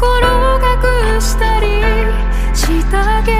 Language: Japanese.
心隠したりしたけど